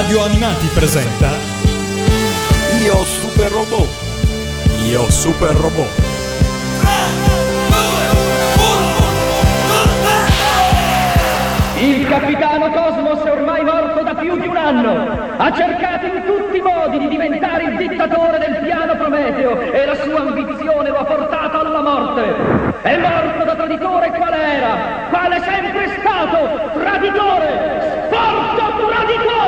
Radio Animati presenta Io Super Robot. Io Super Robot. Il capitano Cosmos è ormai morto da più di un anno. Ha cercato in tutti i modi di diventare il dittatore del piano Prometeo e la sua ambizione lo ha portato alla morte. È morto da traditore qual era? Quale sempre stato? Traditore! Sporco traditore!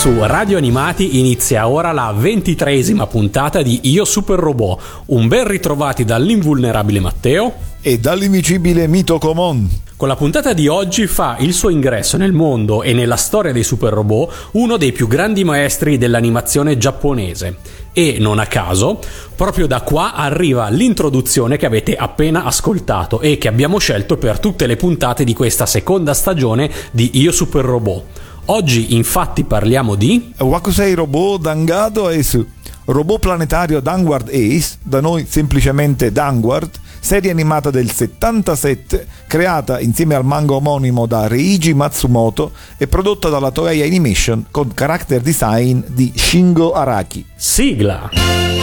Su Radio Animati inizia ora la ventitreesima puntata di Io Super Robot. Un ben ritrovati dall'invulnerabile Matteo. E dall'invicibile Mito Comon. Con la puntata di oggi fa il suo ingresso nel mondo e nella storia dei super robot uno dei più grandi maestri dell'animazione giapponese. E non a caso, proprio da qua arriva l'introduzione che avete appena ascoltato e che abbiamo scelto per tutte le puntate di questa seconda stagione di Io Super Robot. Oggi infatti parliamo di... Wakusei Robot Dangato Ace. Robot planetario Downward Ace, da noi semplicemente Downward, serie animata del 77, creata insieme al manga omonimo da Reiji Matsumoto e prodotta dalla Toei Animation con character design di Shingo Araki. Sigla!「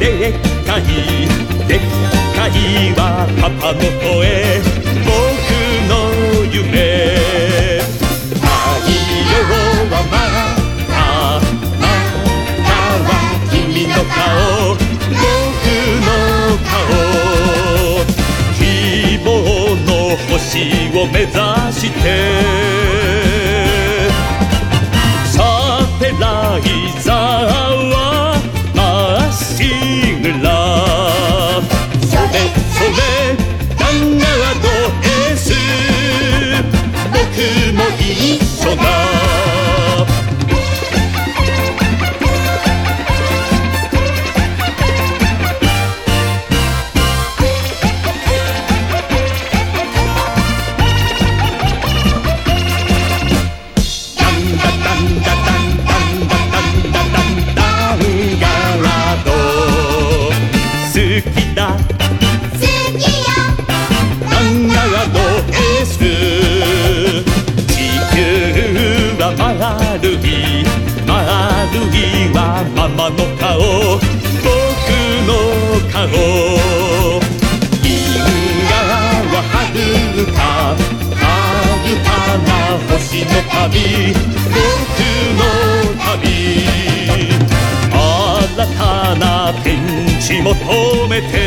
でっかいでっかいはパパの声僕の夢太陽はまたまたは君の顔僕の顔希望の星を目指して。サテライザーはまっしぐら。それ。それ。ダンガード S 僕も一緒だな星の旅僕の旅。新たな天地求めて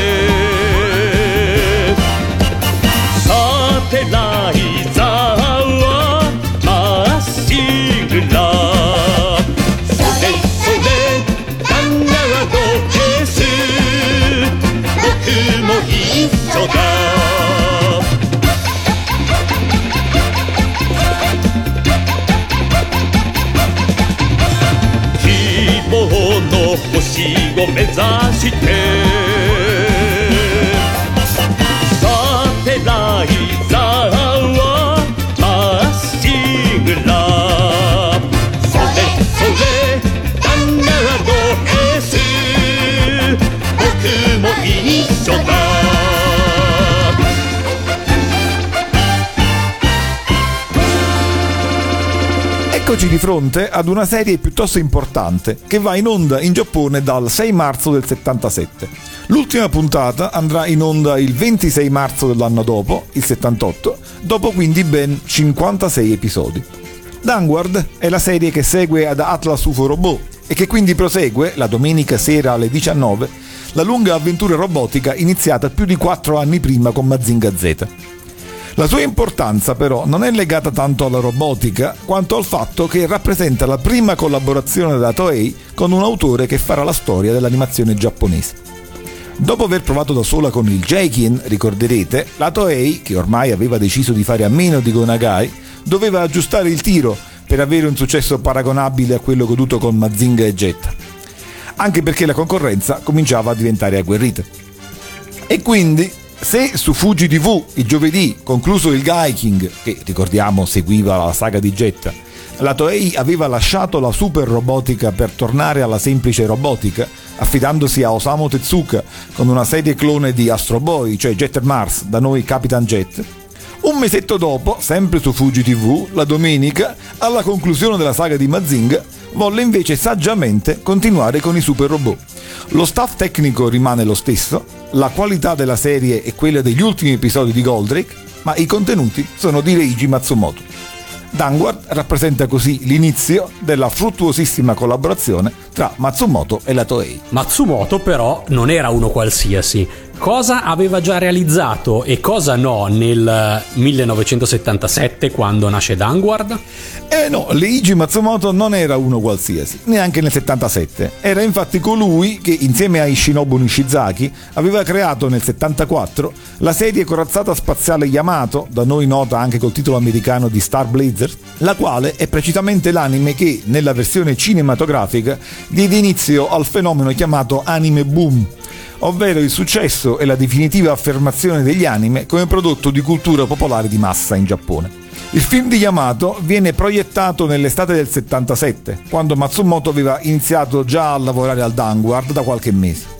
Eccoci di fronte ad una serie piuttosto importante che va in onda in Giappone dal 6 marzo del 77. L'ultima puntata andrà in onda il 26 marzo dell'anno dopo, il 78, dopo quindi ben 56 episodi. Downward è la serie che segue ad Atlas UFO Robot e che quindi prosegue, la domenica sera alle 19, la lunga avventura robotica iniziata più di 4 anni prima con Mazinga Z. La sua importanza però non è legata tanto alla robotica quanto al fatto che rappresenta la prima collaborazione della Toei con un autore che farà la storia dell'animazione giapponese. Dopo aver provato da sola con il Jaikin, ricorderete, la Toei, che ormai aveva deciso di fare a meno di Gonagai, doveva aggiustare il tiro per avere un successo paragonabile a quello goduto con Mazinga e Jet. Anche perché la concorrenza cominciava a diventare agguerrita. E quindi, se su Fuji TV il giovedì, concluso il Gaiking, che ricordiamo seguiva la saga di Jet, la Toei aveva lasciato la super robotica per tornare alla semplice robotica, affidandosi a Osamu Tezuka con una serie clone di Astro Boy, cioè Jetter Mars, da noi Capitan Jet. Un mesetto dopo, sempre su Fuji TV, la domenica, alla conclusione della saga di Mazinga, volle invece saggiamente continuare con i super robot. Lo staff tecnico rimane lo stesso, la qualità della serie è quella degli ultimi episodi di Goldrake, ma i contenuti sono di Reiji Matsumoto. Danguard rappresenta così l'inizio della fruttuosissima collaborazione tra Matsumoto e la Toei. Matsumoto però non era uno qualsiasi. Cosa aveva già realizzato e cosa no nel 1977 quando nasce Danguard? Eh no, Leiji Matsumoto non era uno qualsiasi, neanche nel 77. Era infatti colui che, insieme a Shinobu Nishizaki, aveva creato nel 74 la serie corazzata spaziale Yamato, da noi nota anche col titolo americano di Star Blazer, la quale è precisamente l'anime che, nella versione cinematografica, diede inizio al fenomeno chiamato anime boom, ovvero il successo e la definitiva affermazione degli anime come prodotto di cultura popolare di massa in Giappone. Il film di Yamato viene proiettato nell'estate del 77, quando Matsumoto aveva iniziato già a lavorare al Danguard da qualche mese.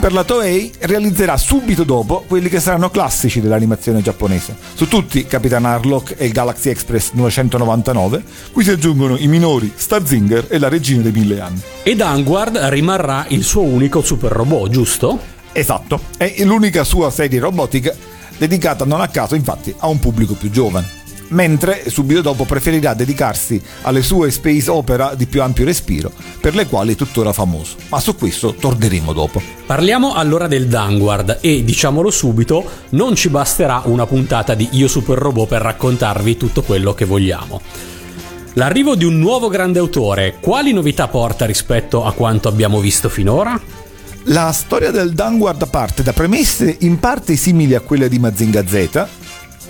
Per la Toei realizzerà subito dopo quelli che saranno classici dell'animazione giapponese. Su tutti Capitan Harlock e il Galaxy Express 999, cui si aggiungono i minori Starzinger e la regina dei mille anni. E Danguard rimarrà il suo unico super robot, giusto? Esatto, è l'unica sua serie robotica dedicata non a caso infatti a un pubblico più giovane mentre subito dopo preferirà dedicarsi alle sue space opera di più ampio respiro, per le quali è tuttora famoso. Ma su questo torneremo dopo. Parliamo allora del Danguard e diciamolo subito, non ci basterà una puntata di Io Super Robot per raccontarvi tutto quello che vogliamo. L'arrivo di un nuovo grande autore, quali novità porta rispetto a quanto abbiamo visto finora? La storia del Danguard parte da premesse in parte simili a quelle di Mazinga Z,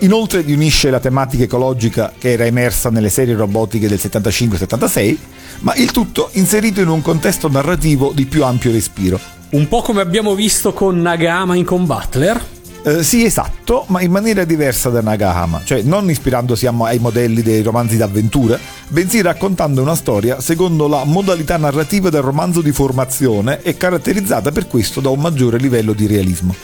Inoltre riunisce la tematica ecologica che era emersa nelle serie robotiche del 75-76, ma il tutto inserito in un contesto narrativo di più ampio respiro. Un po' come abbiamo visto con Nagama in Combattler? Eh, sì, esatto, ma in maniera diversa da Nagahama, cioè non ispirandosi ai modelli dei romanzi d'avventura, bensì raccontando una storia secondo la modalità narrativa del romanzo di formazione e caratterizzata per questo da un maggiore livello di realismo.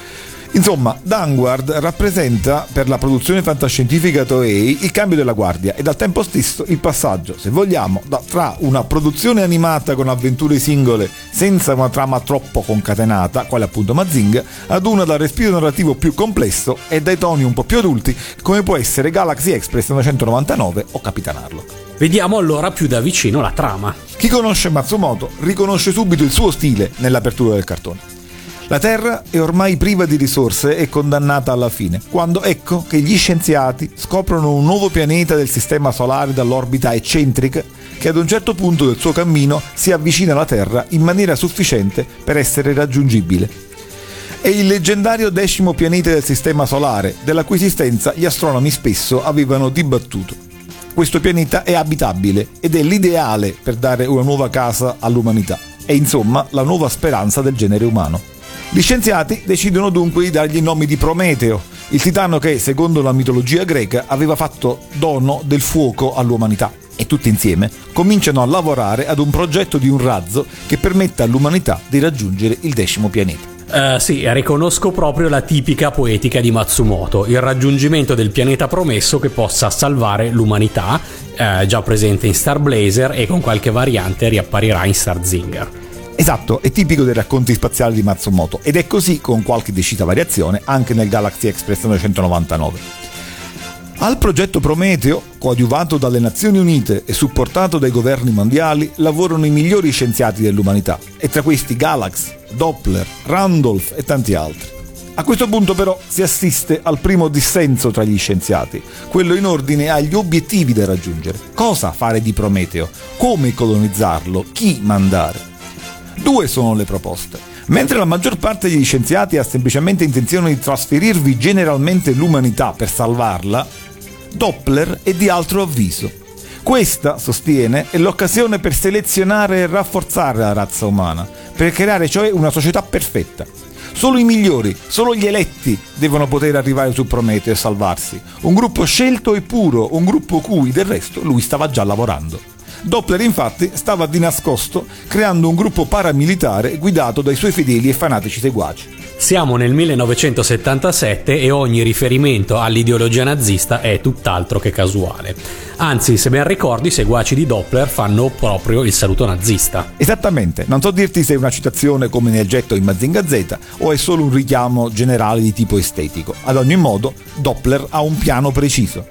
Insomma, Danguard rappresenta per la produzione fantascientifica Toei il cambio della guardia ed al tempo stesso il passaggio, se vogliamo, da, tra una produzione animata con avventure singole senza una trama troppo concatenata, quale appunto Mazinga, ad una dal respiro narrativo più complesso e dai toni un po' più adulti, come può essere Galaxy Express 999 o Capitan Harlock. Vediamo allora più da vicino la trama. Chi conosce Matsumoto riconosce subito il suo stile nell'apertura del cartone. La Terra è ormai priva di risorse e condannata alla fine, quando ecco che gli scienziati scoprono un nuovo pianeta del Sistema Solare dall'orbita eccentrica che ad un certo punto del suo cammino si avvicina alla Terra in maniera sufficiente per essere raggiungibile. È il leggendario decimo pianeta del Sistema Solare, della cui esistenza gli astronomi spesso avevano dibattuto. Questo pianeta è abitabile ed è l'ideale per dare una nuova casa all'umanità. È insomma la nuova speranza del genere umano. Gli scienziati decidono dunque di dargli il nome di Prometeo, il titano che, secondo la mitologia greca, aveva fatto dono del fuoco all'umanità. E tutti insieme cominciano a lavorare ad un progetto di un razzo che permetta all'umanità di raggiungere il decimo pianeta. Uh, sì, riconosco proprio la tipica poetica di Matsumoto, il raggiungimento del pianeta promesso che possa salvare l'umanità, uh, già presente in Star Blazer e con qualche variante riapparirà in Star Zinger. Esatto, è tipico dei racconti spaziali di Matsumoto ed è così con qualche decisa variazione anche nel Galaxy Express 999. Al progetto Prometeo, coadiuvato dalle Nazioni Unite e supportato dai governi mondiali, lavorano i migliori scienziati dell'umanità, e tra questi Galax, Doppler, Randolph e tanti altri. A questo punto però si assiste al primo dissenso tra gli scienziati, quello in ordine agli obiettivi da raggiungere. Cosa fare di Prometeo? Come colonizzarlo? Chi mandare? Due sono le proposte. Mentre la maggior parte degli scienziati ha semplicemente intenzione di trasferirvi generalmente l'umanità per salvarla, Doppler è di altro avviso. Questa, sostiene, è l'occasione per selezionare e rafforzare la razza umana, per creare cioè una società perfetta. Solo i migliori, solo gli eletti devono poter arrivare su Prometeo e salvarsi. Un gruppo scelto e puro, un gruppo cui del resto lui stava già lavorando. Doppler infatti stava di nascosto creando un gruppo paramilitare guidato dai suoi fedeli e fanatici seguaci. Siamo nel 1977 e ogni riferimento all'ideologia nazista è tutt'altro che casuale. Anzi, se ben ricordi, i seguaci di Doppler fanno proprio il saluto nazista. Esattamente, non so dirti se è una citazione come nel getto in Mazinga Z o è solo un richiamo generale di tipo estetico. Ad ogni modo, Doppler ha un piano preciso.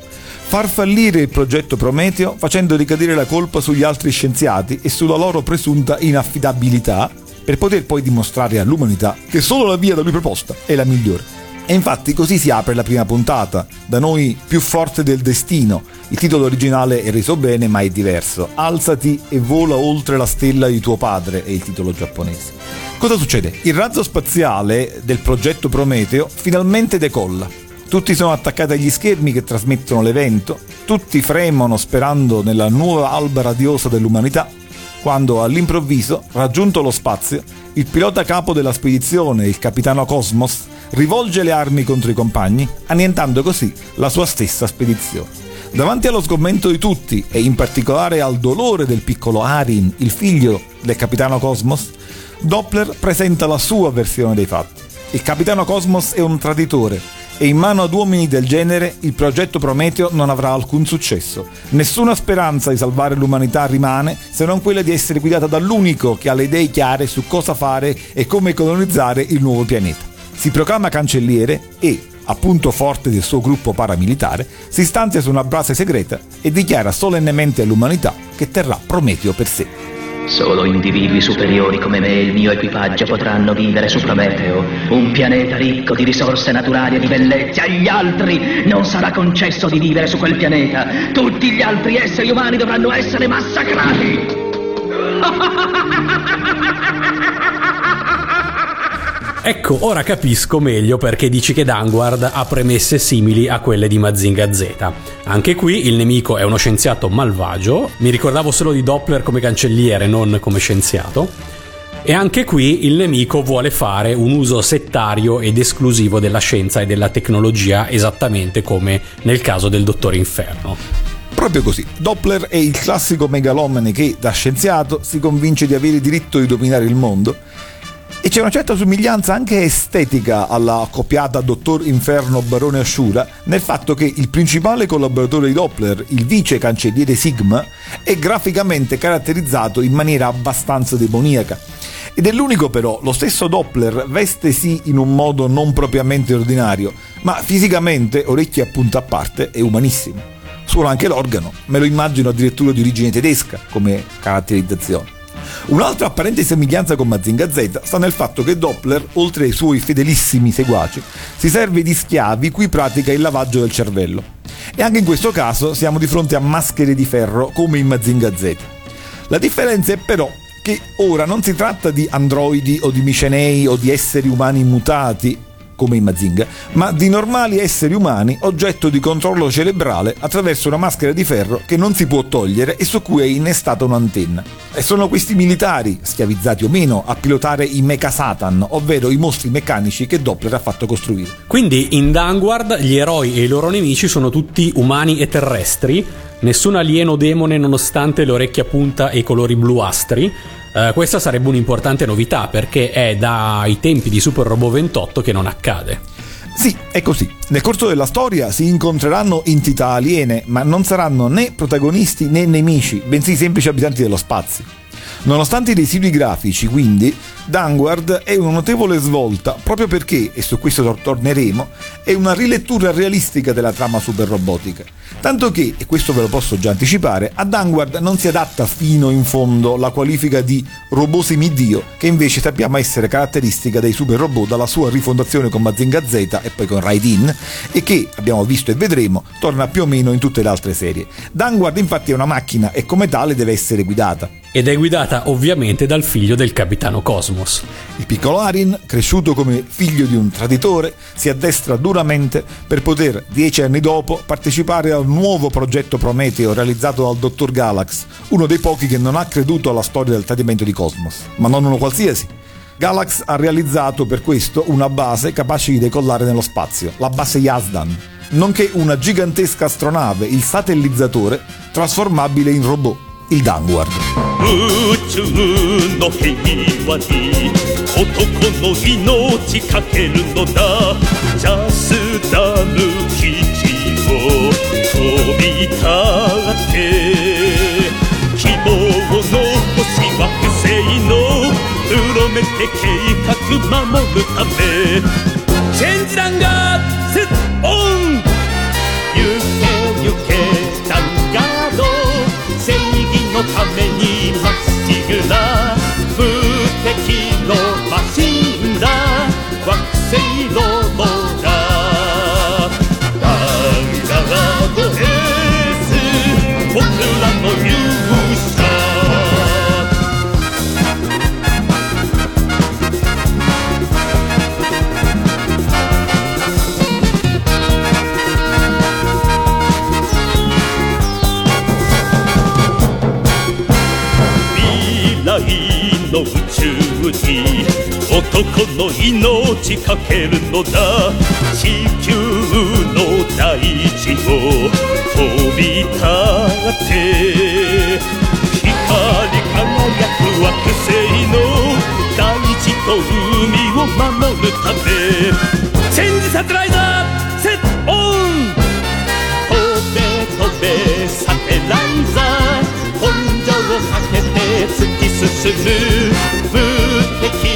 Far fallire il progetto Prometeo facendo ricadere la colpa sugli altri scienziati e sulla loro presunta inaffidabilità per poter poi dimostrare all'umanità che solo la via da lui proposta è la migliore. E infatti così si apre la prima puntata, da noi più forte del destino. Il titolo originale è reso bene ma è diverso. Alzati e vola oltre la stella di tuo padre è il titolo giapponese. Cosa succede? Il razzo spaziale del progetto Prometeo finalmente decolla. Tutti sono attaccati agli schermi che trasmettono l'evento, tutti fremono sperando nella nuova alba radiosa dell'umanità quando all'improvviso, raggiunto lo spazio, il pilota capo della spedizione, il capitano Cosmos, rivolge le armi contro i compagni, annientando così la sua stessa spedizione. Davanti allo sgomento di tutti e in particolare al dolore del piccolo Arin, il figlio del capitano Cosmos, Doppler presenta la sua versione dei fatti. Il capitano Cosmos è un traditore e in mano ad uomini del genere il progetto Prometeo non avrà alcun successo. Nessuna speranza di salvare l'umanità rimane se non quella di essere guidata dall'unico che ha le idee chiare su cosa fare e come colonizzare il nuovo pianeta. Si proclama cancelliere e, appunto forte del suo gruppo paramilitare, si stanzia su una base segreta e dichiara solennemente all'umanità che terrà Prometeo per sé. Solo individui superiori come me e il mio equipaggio potranno vivere su Prometeo, un pianeta ricco di risorse naturali e di bellezze. Agli altri non sarà concesso di vivere su quel pianeta. Tutti gli altri esseri umani dovranno essere massacrati. Ecco, ora capisco meglio perché dici che Danguard ha premesse simili a quelle di Mazinga Z. Anche qui il nemico è uno scienziato malvagio, mi ricordavo solo di Doppler come cancelliere, non come scienziato. E anche qui il nemico vuole fare un uso settario ed esclusivo della scienza e della tecnologia, esattamente come nel caso del Dottore Inferno. Proprio così, Doppler è il classico megalomane che, da scienziato, si convince di avere diritto di dominare il mondo e c'è una certa somiglianza anche estetica alla copiata Dottor Inferno Barone Ashura nel fatto che il principale collaboratore di Doppler, il vice cancelliere Sigma, è graficamente caratterizzato in maniera abbastanza demoniaca. Ed è l'unico però, lo stesso Doppler veste sì in un modo non propriamente ordinario, ma fisicamente, orecchie a punta a parte, è umanissimo. Suona anche l'organo, me lo immagino addirittura di origine tedesca come caratterizzazione. Un'altra apparente somiglianza con Mazinga Z sta nel fatto che Doppler, oltre ai suoi fedelissimi seguaci, si serve di schiavi cui pratica il lavaggio del cervello. E anche in questo caso siamo di fronte a maschere di ferro come in Mazinga Z. La differenza è però che ora non si tratta di androidi o di micenei o di esseri umani mutati, come in Mazinga, ma di normali esseri umani oggetto di controllo cerebrale attraverso una maschera di ferro che non si può togliere e su cui è innestata un'antenna. E sono questi militari, schiavizzati o meno, a pilotare i Mecha Satan, ovvero i mostri meccanici che Doppler ha fatto costruire. Quindi in Danguard gli eroi e i loro nemici sono tutti umani e terrestri, nessun alieno demone nonostante le orecchie a punta e i colori bluastri, Uh, questa sarebbe un'importante novità perché è dai tempi di Super Robot 28 che non accade. Sì, è così. Nel corso della storia si incontreranno entità aliene, ma non saranno né protagonisti né nemici, bensì semplici abitanti dello spazio. Nonostante i residui grafici, quindi, Danguard è una notevole svolta proprio perché, e su questo tor- torneremo, è una rilettura realistica della trama super robotica. Tanto che, e questo ve lo posso già anticipare, a Danguard non si adatta fino in fondo la qualifica di robot semidio, che invece sappiamo essere caratteristica dei super robot dalla sua rifondazione con Mazinga Z e poi con Raidin, e che, abbiamo visto e vedremo, torna più o meno in tutte le altre serie. Danguard infatti è una macchina e come tale deve essere guidata. Ed è guidata ovviamente dal figlio del capitano Cosmos. Il piccolo Arin, cresciuto come figlio di un traditore, si addestra duramente per poter, dieci anni dopo, partecipare al nuovo progetto Prometeo realizzato dal dottor Galax, uno dei pochi che non ha creduto alla storia del tradimento di Cosmos, ma non uno qualsiasi. Galax ha realizzato per questo una base capace di decollare nello spazio, la base Yazdan, nonché una gigantesca astronave, il satellizzatore, trasformabile in robot, il. 宇宙の平和に男の命かけるのだ。ジャスダム基地を飛び立って。希望の星惑星のうろめて計画守るため。チェンジ弾がセッのために今かけるのだ地球の大地を飛び立って光り輝く惑星の大地と海を守るためチェンジサテライザーセットオン飛べ飛べサテライザー根性をかけて突き進む無敵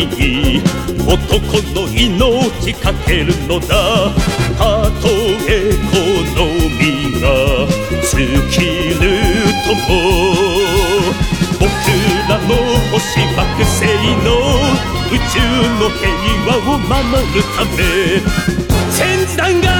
男の命かけるのだ。たとえこの身が尽きるとも。僕らの星惑星の宇宙の平和を守るため。チェンジ弾が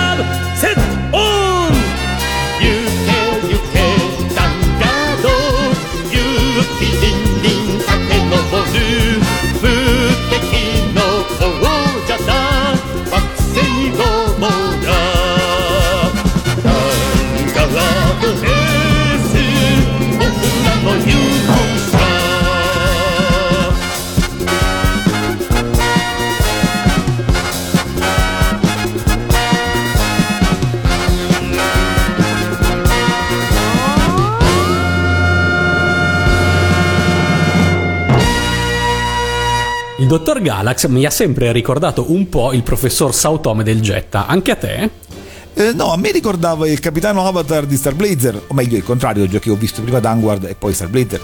Dottor Galax mi ha sempre ricordato un po' il professor Sautome del Getta, anche a te? Eh, no, a me ricordava il capitano Avatar di Star Blazer, o meglio il contrario, già che ho visto prima Danguard e poi Star Blazer.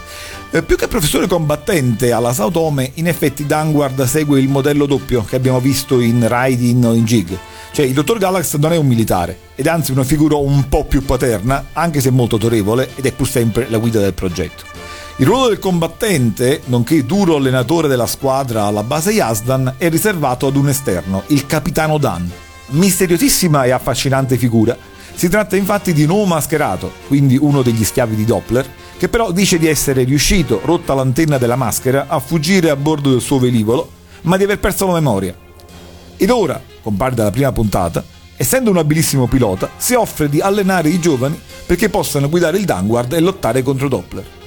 Eh, più che professore combattente alla Sautome, in effetti Danguard segue il modello doppio che abbiamo visto in Raidin o in Jig. Cioè il dottor Galax non è un militare, ed anzi una figura un po' più paterna, anche se molto autorevole, ed è pur sempre la guida del progetto. Il ruolo del combattente, nonché duro allenatore della squadra alla base Yazdan, è riservato ad un esterno, il capitano Dan. Misteriosissima e affascinante figura, si tratta infatti di un uomo mascherato, quindi uno degli schiavi di Doppler, che però dice di essere riuscito, rotta l'antenna della maschera, a fuggire a bordo del suo velivolo, ma di aver perso la memoria. Ed ora, compare dalla prima puntata, essendo un abilissimo pilota, si offre di allenare i giovani perché possano guidare il Danguard e lottare contro Doppler.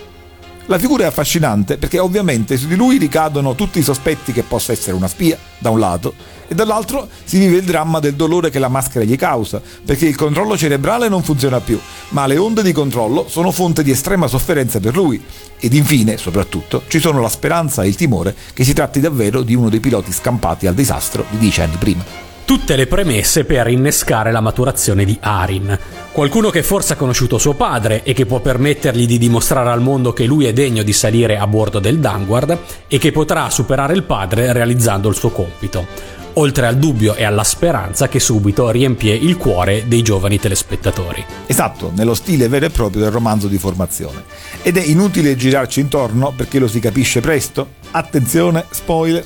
La figura è affascinante perché ovviamente su di lui ricadono tutti i sospetti che possa essere una spia, da un lato, e dall'altro si vive il dramma del dolore che la maschera gli causa, perché il controllo cerebrale non funziona più, ma le onde di controllo sono fonte di estrema sofferenza per lui. Ed infine, soprattutto, ci sono la speranza e il timore che si tratti davvero di uno dei piloti scampati al disastro di dieci anni prima. Tutte le premesse per innescare la maturazione di Arin. Qualcuno che forse ha conosciuto suo padre e che può permettergli di dimostrare al mondo che lui è degno di salire a bordo del Danguard e che potrà superare il padre realizzando il suo compito. Oltre al dubbio e alla speranza che subito riempie il cuore dei giovani telespettatori. Esatto, nello stile vero e proprio del romanzo di formazione. Ed è inutile girarci intorno perché lo si capisce presto. Attenzione, spoiler,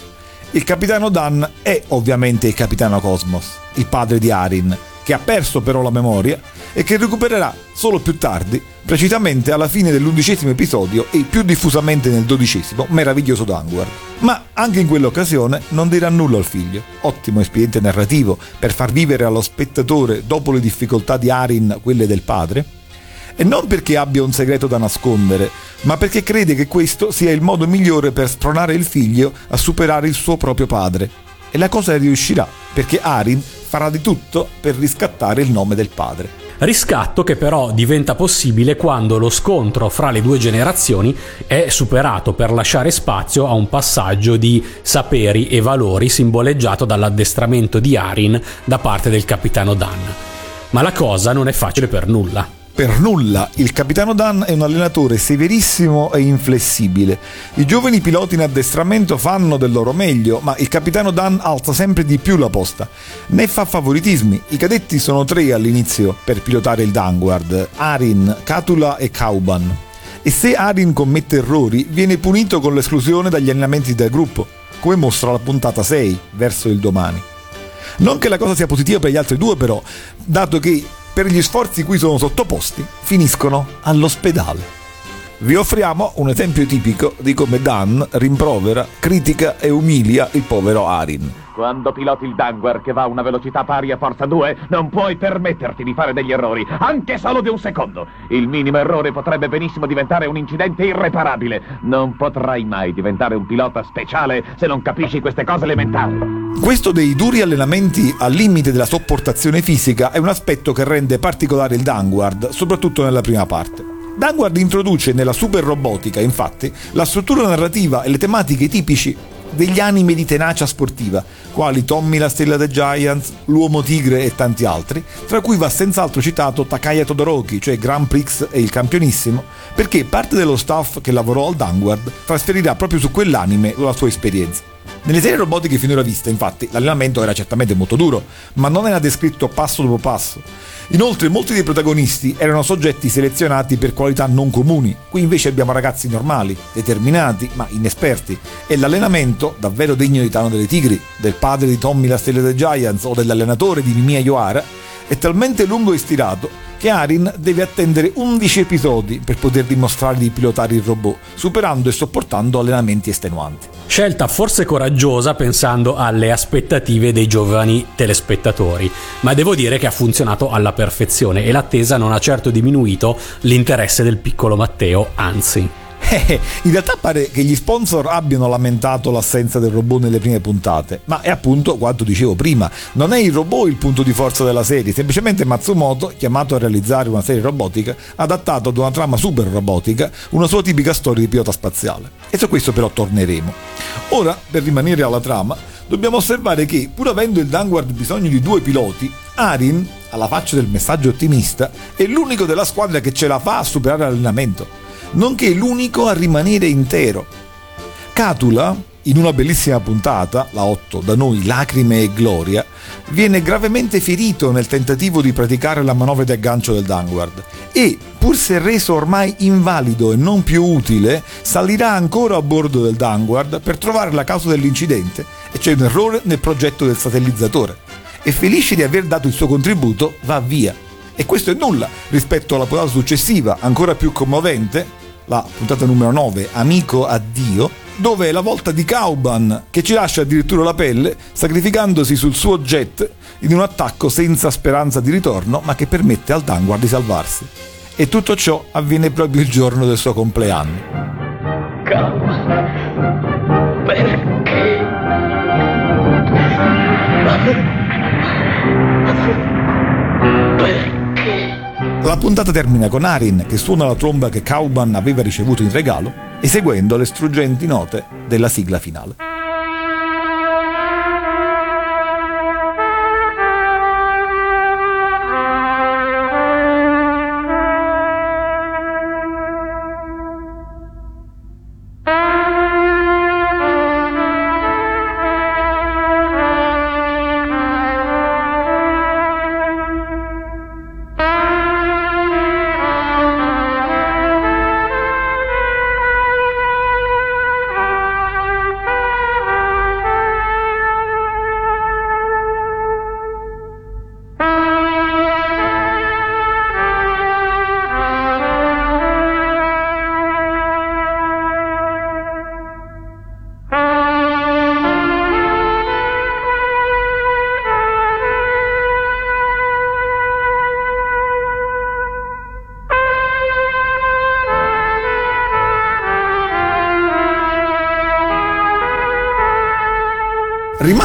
il capitano Dan è ovviamente il capitano Cosmos, il padre di Arin, che ha perso però la memoria e che recupererà solo più tardi, precisamente alla fine dell'undicesimo episodio e più diffusamente nel dodicesimo, meraviglioso Danguard. Ma anche in quell'occasione non dirà nulla al figlio. Ottimo espediente narrativo per far vivere allo spettatore, dopo le difficoltà di Arin, quelle del padre, e non perché abbia un segreto da nascondere, ma perché crede che questo sia il modo migliore per spronare il figlio a superare il suo proprio padre. E la cosa riuscirà, perché Arin farà di tutto per riscattare il nome del padre. Riscatto che però diventa possibile quando lo scontro fra le due generazioni è superato per lasciare spazio a un passaggio di saperi e valori simboleggiato dall'addestramento di Arin da parte del capitano Dan. Ma la cosa non è facile per nulla. Per nulla, il capitano Dan è un allenatore severissimo e inflessibile. I giovani piloti in addestramento fanno del loro meglio, ma il capitano Dan alza sempre di più la posta. Ne fa favoritismi. I cadetti sono tre all'inizio per pilotare il Danguard: Arin, Catula e Kauban. E se Arin commette errori, viene punito con l'esclusione dagli allenamenti del gruppo, come mostra la puntata 6, verso il domani. Non che la cosa sia positiva per gli altri due, però, dato che per gli sforzi cui sono sottoposti, finiscono all'ospedale. Vi offriamo un esempio tipico di come Dan rimprovera, critica e umilia il povero Arin. Quando piloti il Danguer che va a una velocità pari a forza 2, non puoi permetterti di fare degli errori, anche solo di un secondo. Il minimo errore potrebbe benissimo diventare un incidente irreparabile. Non potrai mai diventare un pilota speciale se non capisci queste cose elementari. Questo dei duri allenamenti al limite della sopportazione fisica è un aspetto che rende particolare il Danguard, soprattutto nella prima parte. Danguard introduce nella super robotica, infatti, la struttura narrativa e le tematiche tipici degli anime di tenacia sportiva, quali Tommy la stella dei Giants, l'uomo tigre e tanti altri, tra cui va senz'altro citato Takaya Todoroki, cioè Grand Prix e il campionissimo, perché parte dello staff che lavorò al Danguard trasferirà proprio su quell'anime la sua esperienza. Nelle serie robotiche finora viste, infatti, l'allenamento era certamente molto duro, ma non era descritto passo dopo passo. Inoltre, molti dei protagonisti erano soggetti selezionati per qualità non comuni. Qui invece abbiamo ragazzi normali, determinati, ma inesperti. E l'allenamento, davvero degno di Tano delle Tigri, del padre di Tommy la Stella dei Giants o dell'allenatore di Mimia Yoara, è talmente lungo e stirato che Arin deve attendere 11 episodi per poter dimostrare di pilotare il robot, superando e sopportando allenamenti estenuanti. Scelta forse coraggiosa pensando alle aspettative dei giovani telespettatori, ma devo dire che ha funzionato alla perfezione e l'attesa non ha certo diminuito l'interesse del piccolo Matteo, anzi. Eh, in realtà pare che gli sponsor abbiano lamentato l'assenza del robot nelle prime puntate, ma è appunto quanto dicevo prima, non è il robot il punto di forza della serie, semplicemente Matsumoto, chiamato a realizzare una serie robotica, ha adattato ad una trama super robotica una sua tipica storia di pilota spaziale. E su questo però torneremo. Ora, per rimanere alla trama, dobbiamo osservare che, pur avendo il Danguard bisogno di due piloti, Arin, alla faccia del messaggio ottimista, è l'unico della squadra che ce la fa a superare l'allenamento nonché l'unico a rimanere intero. Catula, in una bellissima puntata, la 8, da noi Lacrime e Gloria, viene gravemente ferito nel tentativo di praticare la manovra di aggancio del Danguard e, pur se reso ormai invalido e non più utile, salirà ancora a bordo del Danguard per trovare la causa dell'incidente e c'è un errore nel progetto del satellizzatore. E felice di aver dato il suo contributo, va via. E questo è nulla rispetto alla puntata successiva, ancora più commovente, la puntata numero 9, Amico addio, dove è la volta di Kauban che ci lascia addirittura la pelle sacrificandosi sul suo jet in un attacco senza speranza di ritorno ma che permette al Danguard di salvarsi. E tutto ciò avviene proprio il giorno del suo compleanno. causa? Perché? Perché? La puntata termina con Arin che suona la tromba che Cauban aveva ricevuto in regalo, eseguendo le struggenti note della sigla finale.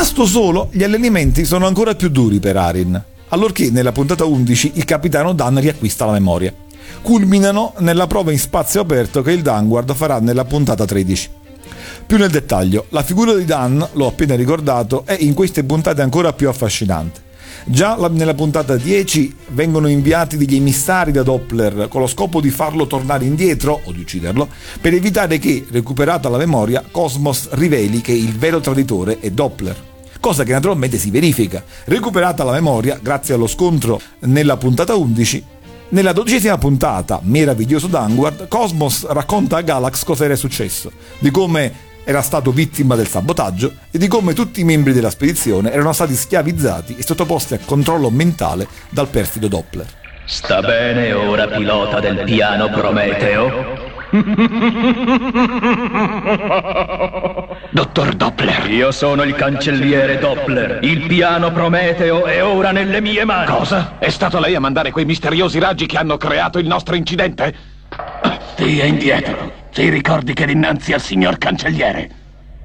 Rimasto solo, gli allenamenti sono ancora più duri per Arin, allorché nella puntata 11 il capitano Dan riacquista la memoria. Culminano nella prova in spazio aperto che il Danguard farà nella puntata 13. Più nel dettaglio, la figura di Dan, l'ho appena ricordato, è in queste puntate ancora più affascinante. Già la- nella puntata 10 vengono inviati degli emissari da Doppler con lo scopo di farlo tornare indietro o di ucciderlo per evitare che, recuperata la memoria, Cosmos riveli che il vero traditore è Doppler. Cosa che naturalmente si verifica. Recuperata la memoria, grazie allo scontro nella puntata 11, nella dodicesima puntata, Meraviglioso Danguard, Cosmos racconta a Galax cosa era successo, di come era stato vittima del sabotaggio e di come tutti i membri della spedizione erano stati schiavizzati e sottoposti a controllo mentale dal perfido Doppler. Sta bene ora, pilota del piano Prometeo? Dottor Doppler. Io sono il cancelliere Doppler. Il piano Prometeo è ora nelle mie mani. Cosa? È stato lei a mandare quei misteriosi raggi che hanno creato il nostro incidente? Stia indietro. Ti ricordi che dinanzi al signor cancelliere?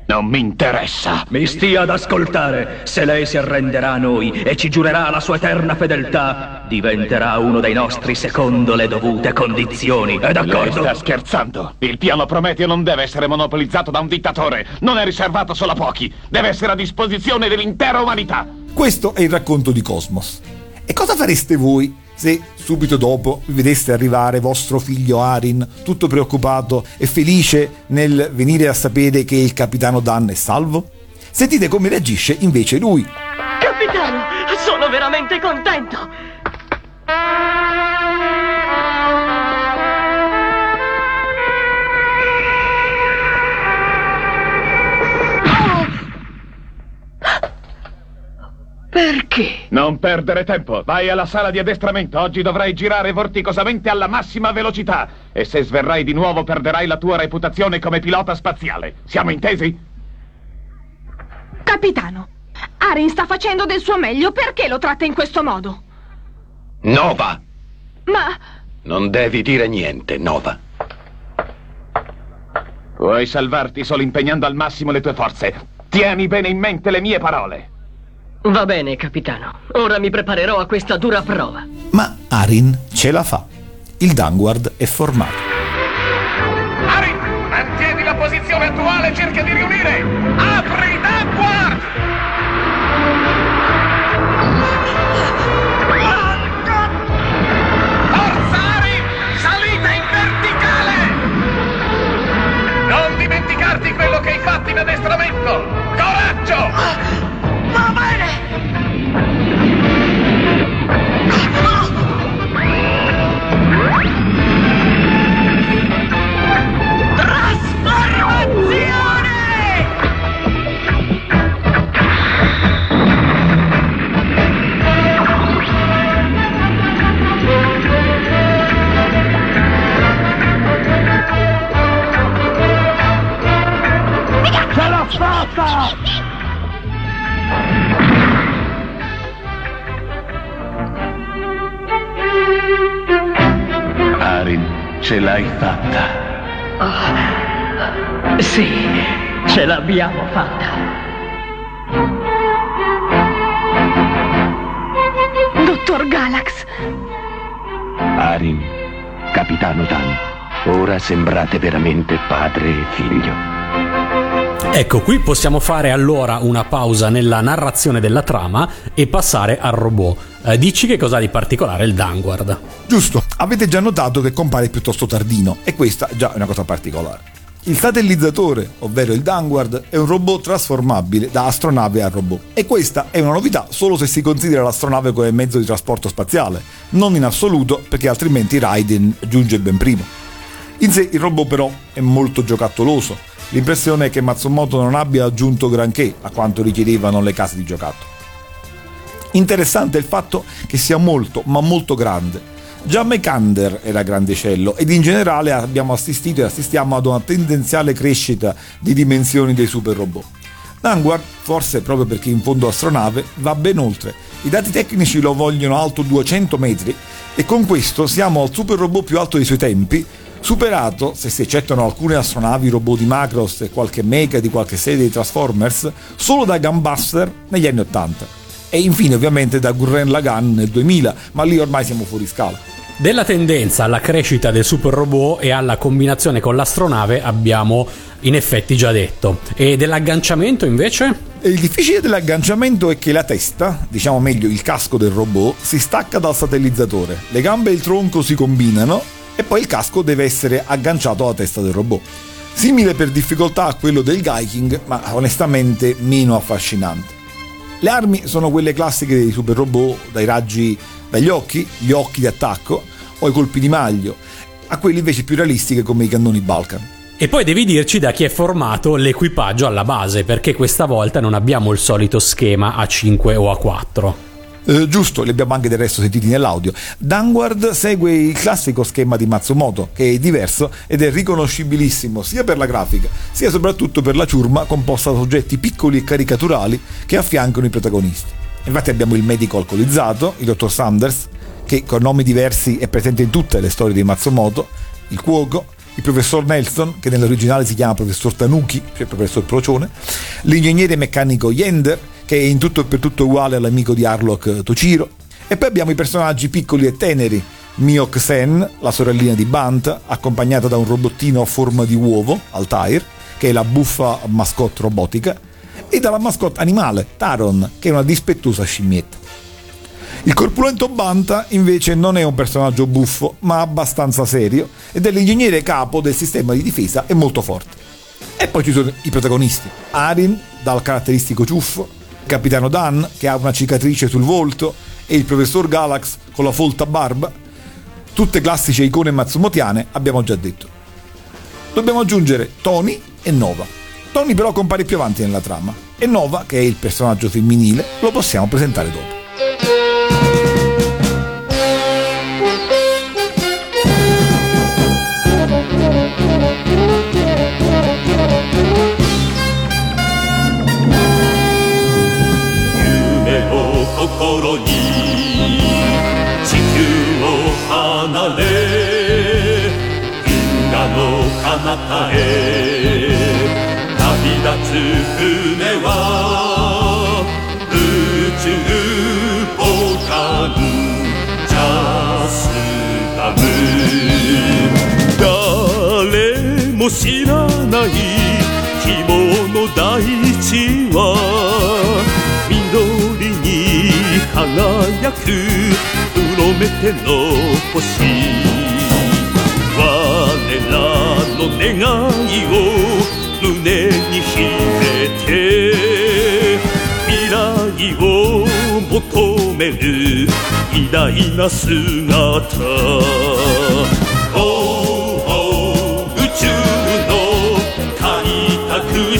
Non mi interessa. Mi stia ad ascoltare. Se lei si arrenderà a noi e ci giurerà la sua eterna fedeltà, diventerà uno dei nostri secondo le dovute condizioni. È Lei d'accordo? sta scherzando. Il piano Prometeo non deve essere monopolizzato da un dittatore. Non è riservato solo a pochi. Deve essere a disposizione dell'intera umanità. Questo è il racconto di Cosmos. E cosa fareste voi se subito dopo vedeste arrivare vostro figlio Arin, tutto preoccupato e felice nel venire a sapere che il capitano Dan è salvo? Sentite come reagisce invece lui. Capitano, sono veramente contento. Perché? Non perdere tempo. Vai alla sala di addestramento. Oggi dovrai girare vorticosamente alla massima velocità. E se sverrai di nuovo perderai la tua reputazione come pilota spaziale. Siamo intesi? Capitano, Arin sta facendo del suo meglio, perché lo tratta in questo modo? Nova! Ma Non devi dire niente, Nova. Puoi salvarti solo impegnando al massimo le tue forze. Tieni bene in mente le mie parole. Va bene, capitano. Ora mi preparerò a questa dura prova. Ma Arin ce la fa. Il Danguard è formato. Arin, mantieni la posizione attuale e cerca di riunire. Apri Danguard! Forza Arin, salita in verticale! Non dimenticarti quello che hai fatto in addestramento! Coraggio! Ce l'abbiamo fatta. Dottor Galax, Arin, capitano Dan, ora sembrate veramente padre e figlio. Ecco, qui possiamo fare allora una pausa nella narrazione della trama e passare al robot. Eh, dici che cosa ha di particolare il Danguard. Giusto, avete già notato che compare piuttosto tardino e questa già è una cosa particolare. Il satellizzatore, ovvero il Danguard, è un robot trasformabile da astronave a robot. E questa è una novità solo se si considera l'astronave come mezzo di trasporto spaziale, non in assoluto perché altrimenti Raiden giunge ben primo. In sé il robot però è molto giocattoloso. L'impressione è che Matsumoto non abbia aggiunto granché a quanto richiedevano le case di giocattolo. Interessante il fatto che sia molto, ma molto grande. Già Mekander era grandicello ed in generale abbiamo assistito e assistiamo ad una tendenziale crescita di dimensioni dei super robot. Vanguard, forse proprio perché in fondo astronave, va ben oltre. I dati tecnici lo vogliono alto 200 metri e con questo siamo al super robot più alto dei suoi tempi, superato, se si accettano alcune astronavi robot di Macross e qualche mecha di qualche serie di Transformers, solo da Gunbuster negli anni 80. E infine ovviamente da Gurren Lagann nel 2000, ma lì ormai siamo fuori scala. Della tendenza alla crescita del super robot e alla combinazione con l'astronave abbiamo in effetti già detto. E dell'agganciamento invece? Il difficile dell'agganciamento è che la testa, diciamo meglio il casco del robot, si stacca dal satellizzatore, le gambe e il tronco si combinano e poi il casco deve essere agganciato alla testa del robot. Simile per difficoltà a quello del Gaiking, ma onestamente meno affascinante. Le armi sono quelle classiche dei super robot, dai raggi dagli occhi, gli occhi di attacco o i colpi di maglio, a quelli invece più realistiche come i cannoni Balkan. E poi devi dirci da chi è formato l'equipaggio alla base, perché questa volta non abbiamo il solito schema a 5 o a 4. Eh, giusto, li abbiamo anche del resto sentiti nell'audio. Danguard segue il classico schema di Matsumoto, che è diverso ed è riconoscibilissimo sia per la grafica, sia soprattutto per la ciurma composta da soggetti piccoli e caricaturali che affiancano i protagonisti. Infatti abbiamo il medico alcolizzato, il dottor Sanders, che con nomi diversi è presente in tutte le storie di Matsumoto, il cuoco, il professor Nelson, che nell'originale si chiama professor Tanuki, cioè professor Procione, l'ingegnere meccanico Yender, che è in tutto e per tutto uguale all'amico di Harlock Tociro, e poi abbiamo i personaggi piccoli e teneri, Miyok Sen, la sorellina di Bant, accompagnata da un robottino a forma di uovo, Altair, che è la buffa mascotte robotica, e dalla mascotte animale, Taron, che è una dispettosa scimmietta. Il corpulento Banta invece non è un personaggio buffo, ma abbastanza serio, ed è l'ingegnere capo del sistema di difesa e molto forte. E poi ci sono i protagonisti. Arin, dal caratteristico ciuffo, Capitano Dan, che ha una cicatrice sul volto, e il professor Galax con la folta barba. Tutte classiche icone matsumotiane, abbiamo già detto. Dobbiamo aggiungere Tony e Nova. Tony però compare più avanti nella trama e Nova, che è il personaggio femminile, lo possiamo presentare dopo. 離脱船は宇宙。ボタンジャス誰も知らない希望の大地は緑に輝くうろめての星我らの願いを胸に秘めて未来を求める偉大な姿。宇宙の開拓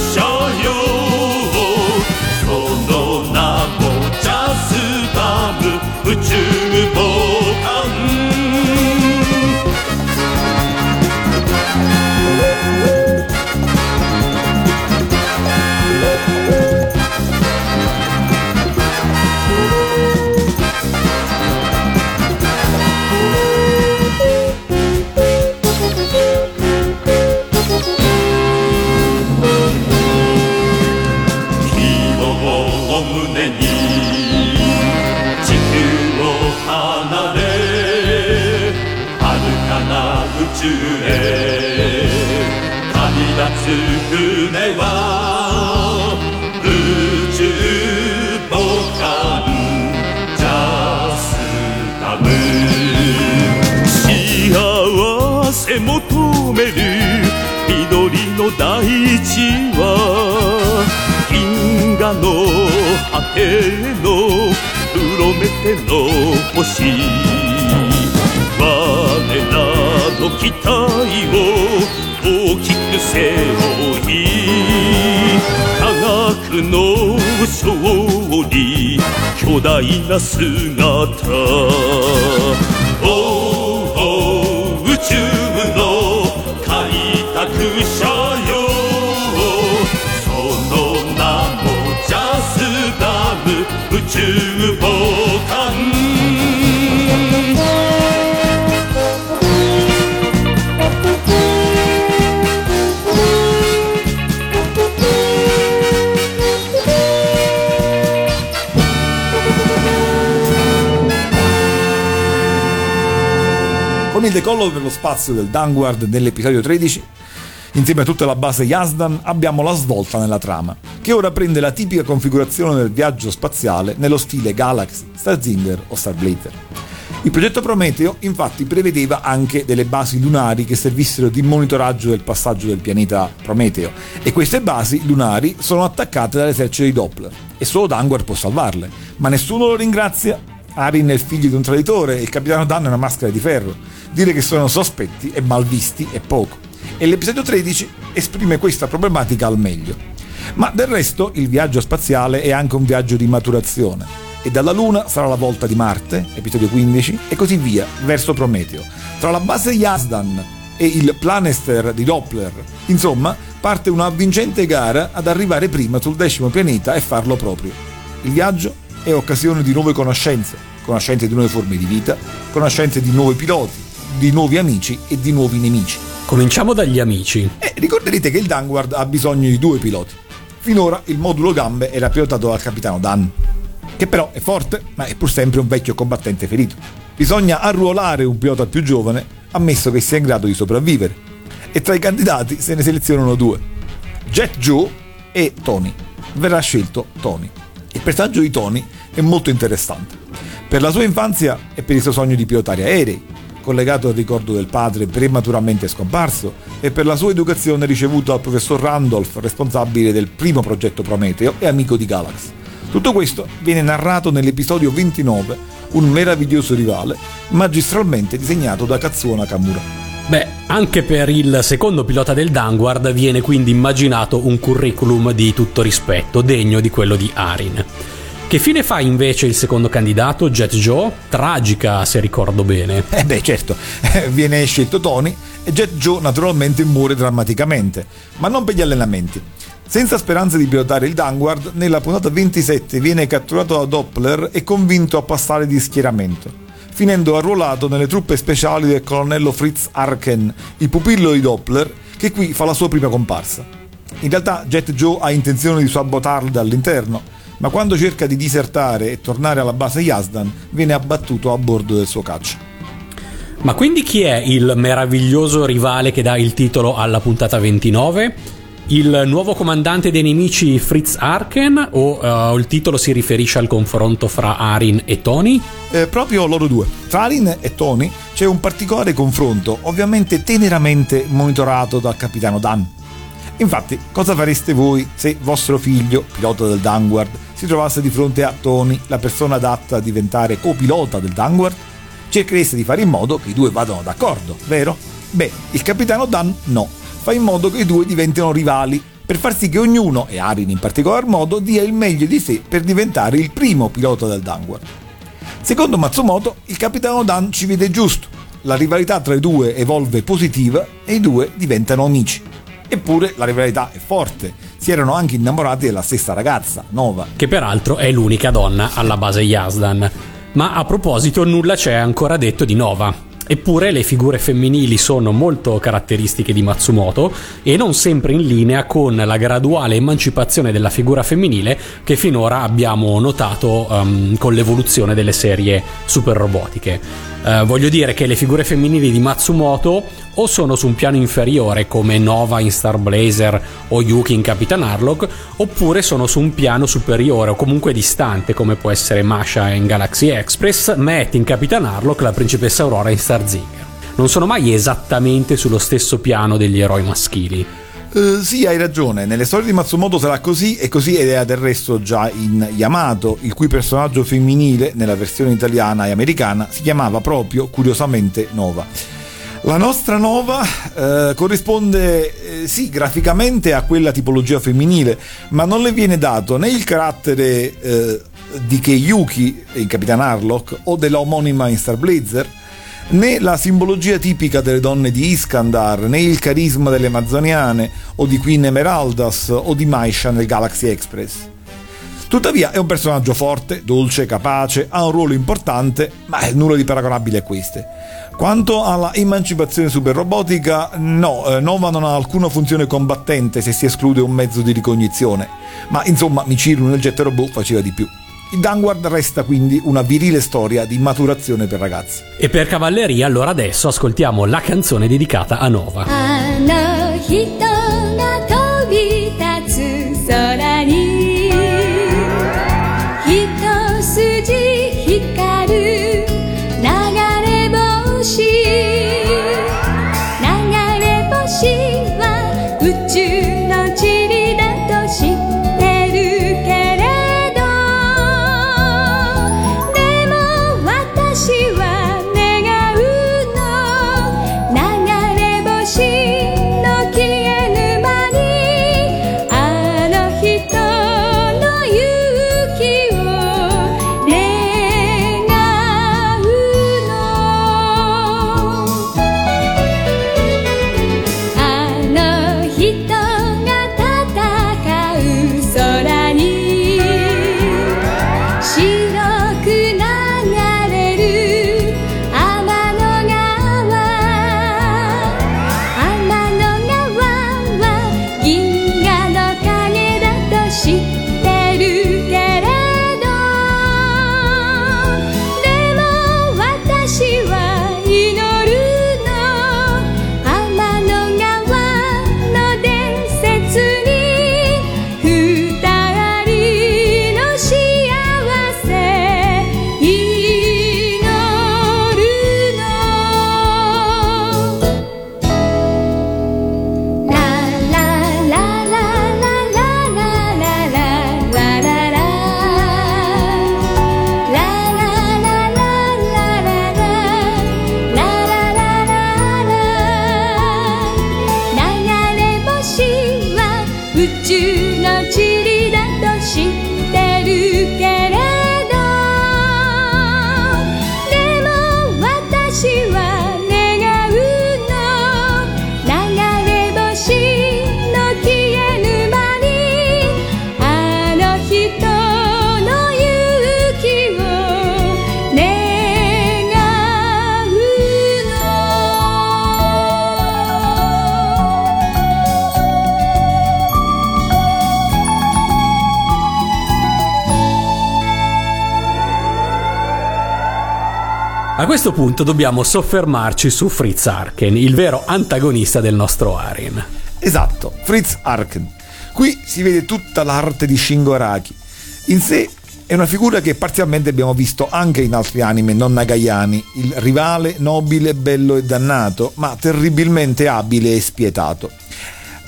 spazio del Vanguard nell'episodio 13, insieme a tutta la base Yazdan, abbiamo la svolta nella trama, che ora prende la tipica configurazione del viaggio spaziale nello stile Galaxy, Starzinger o Starblazer. Il progetto Prometeo infatti prevedeva anche delle basi lunari che servissero di monitoraggio del passaggio del pianeta Prometeo e queste basi lunari sono attaccate dall'esercito di Doppler e solo Danguard può salvarle, ma nessuno lo ringrazia. Arin è il figlio di un traditore e il capitano Dan è una maschera di ferro. Dire che sono sospetti e malvisti è poco. E l'episodio 13 esprime questa problematica al meglio. Ma del resto il viaggio spaziale è anche un viaggio di maturazione. E dalla Luna sarà la volta di Marte, episodio 15, e così via, verso Prometeo. Tra la base Yazdan e il Planester di Doppler, insomma, parte una avvincente gara ad arrivare prima sul decimo pianeta e farlo proprio. Il viaggio è occasione di nuove conoscenze, conoscenze di nuove forme di vita, conoscenze di nuovi piloti, di nuovi amici e di nuovi nemici. Cominciamo dagli amici. E ricorderete che il Vanguard ha bisogno di due piloti. Finora il modulo gambe era pilotato dal capitano Dan, che però è forte, ma è pur sempre un vecchio combattente ferito. Bisogna arruolare un pilota più giovane, ammesso che sia in grado di sopravvivere. E tra i candidati se ne selezionano due, Jet Joe e Tony. Verrà scelto Tony. Il personaggio di Tony è molto interessante. Per la sua infanzia e per il suo sogno di pilotare aerei, collegato al ricordo del padre prematuramente scomparso, e per la sua educazione ricevuta dal professor Randolph, responsabile del primo progetto Prometeo e amico di Galax. Tutto questo viene narrato nell'episodio 29, un meraviglioso rivale, magistralmente disegnato da Katsuo Nakamura. Beh, anche per il secondo pilota del Vanguard viene quindi immaginato un curriculum di tutto rispetto, degno di quello di Arin. Che fine fa invece il secondo candidato, Jet Joe? Tragica, se ricordo bene. Eh beh, certo, viene scelto Tony e Jet Joe naturalmente muore drammaticamente, ma non per gli allenamenti. Senza speranza di pilotare il Vanguard, nella puntata 27 viene catturato da Doppler e convinto a passare di schieramento, finendo arruolato nelle truppe speciali del colonnello Fritz Arken, il pupillo di Doppler, che qui fa la sua prima comparsa. In realtà Jet Joe ha intenzione di sabotarlo dall'interno, ma quando cerca di disertare e tornare alla base Yazdan, viene abbattuto a bordo del suo caccia. Ma quindi chi è il meraviglioso rivale che dà il titolo alla puntata 29? Il nuovo comandante dei nemici Fritz Arken o uh, il titolo si riferisce al confronto fra Arin e Tony? Eh, proprio loro due. Tra Arin e Tony c'è un particolare confronto, ovviamente teneramente monitorato dal capitano Dan. Infatti, cosa fareste voi se vostro figlio, pilota del Vanguard, si trovasse di fronte a Tony, la persona adatta a diventare copilota del Vanguard? Cerchereste di fare in modo che i due vadano d'accordo, vero? Beh, il capitano Dan no, fa in modo che i due diventino rivali, per far sì che ognuno, e Arin in particolar modo, dia il meglio di sé per diventare il primo pilota del Vanguard. Secondo Matsumoto, il capitano Dan ci vede giusto. La rivalità tra i due evolve positiva e i due diventano amici. Eppure la rivalità è forte. Si erano anche innamorati della stessa ragazza, Nova. Che peraltro è l'unica donna alla base Yazdan. Ma a proposito, nulla c'è ancora detto di Nova. Eppure le figure femminili sono molto caratteristiche di Matsumoto e non sempre in linea con la graduale emancipazione della figura femminile che finora abbiamo notato um, con l'evoluzione delle serie super robotiche. Eh, voglio dire che le figure femminili di Matsumoto o sono su un piano inferiore come Nova in Star Blazer o Yuki in Capitan Harlock, oppure sono su un piano superiore o comunque distante come può essere Masha in Galaxy Express, Matt in Capitan Harlock, la principessa Aurora in Star Zinger. Non sono mai esattamente sullo stesso piano degli eroi maschili. Uh, sì, hai ragione, nelle storie di Matsumoto sarà così e così ed è del resto già in Yamato, il cui personaggio femminile nella versione italiana e americana si chiamava proprio, curiosamente, Nova. La nostra Nova eh, corrisponde eh, sì graficamente a quella tipologia femminile, ma non le viene dato né il carattere eh, di Keiyuki in Capitan Harlock o della omonima in Star Blazer, né la simbologia tipica delle donne di Iskandar, né il carisma delle Amazzoniane o di Queen Emeraldas o di Maisha nel Galaxy Express. Tuttavia è un personaggio forte, dolce, capace, ha un ruolo importante, ma è nulla di paragonabile a queste. Quanto alla emancipazione superrobotica, no, eh, Nova non ha alcuna funzione combattente se si esclude un mezzo di ricognizione, ma insomma Michiru nel jet robot faceva di più. Il Downward resta quindi una virile storia di maturazione per ragazzi. E per cavalleria, allora adesso ascoltiamo la canzone dedicata a Nova. あの人 A questo punto dobbiamo soffermarci su Fritz Arken, il vero antagonista del nostro Arin. Esatto, Fritz Arken. Qui si vede tutta l'arte di Shingo Araki. In sé è una figura che parzialmente abbiamo visto anche in altri anime non nagayani, il rivale nobile, bello e dannato, ma terribilmente abile e spietato.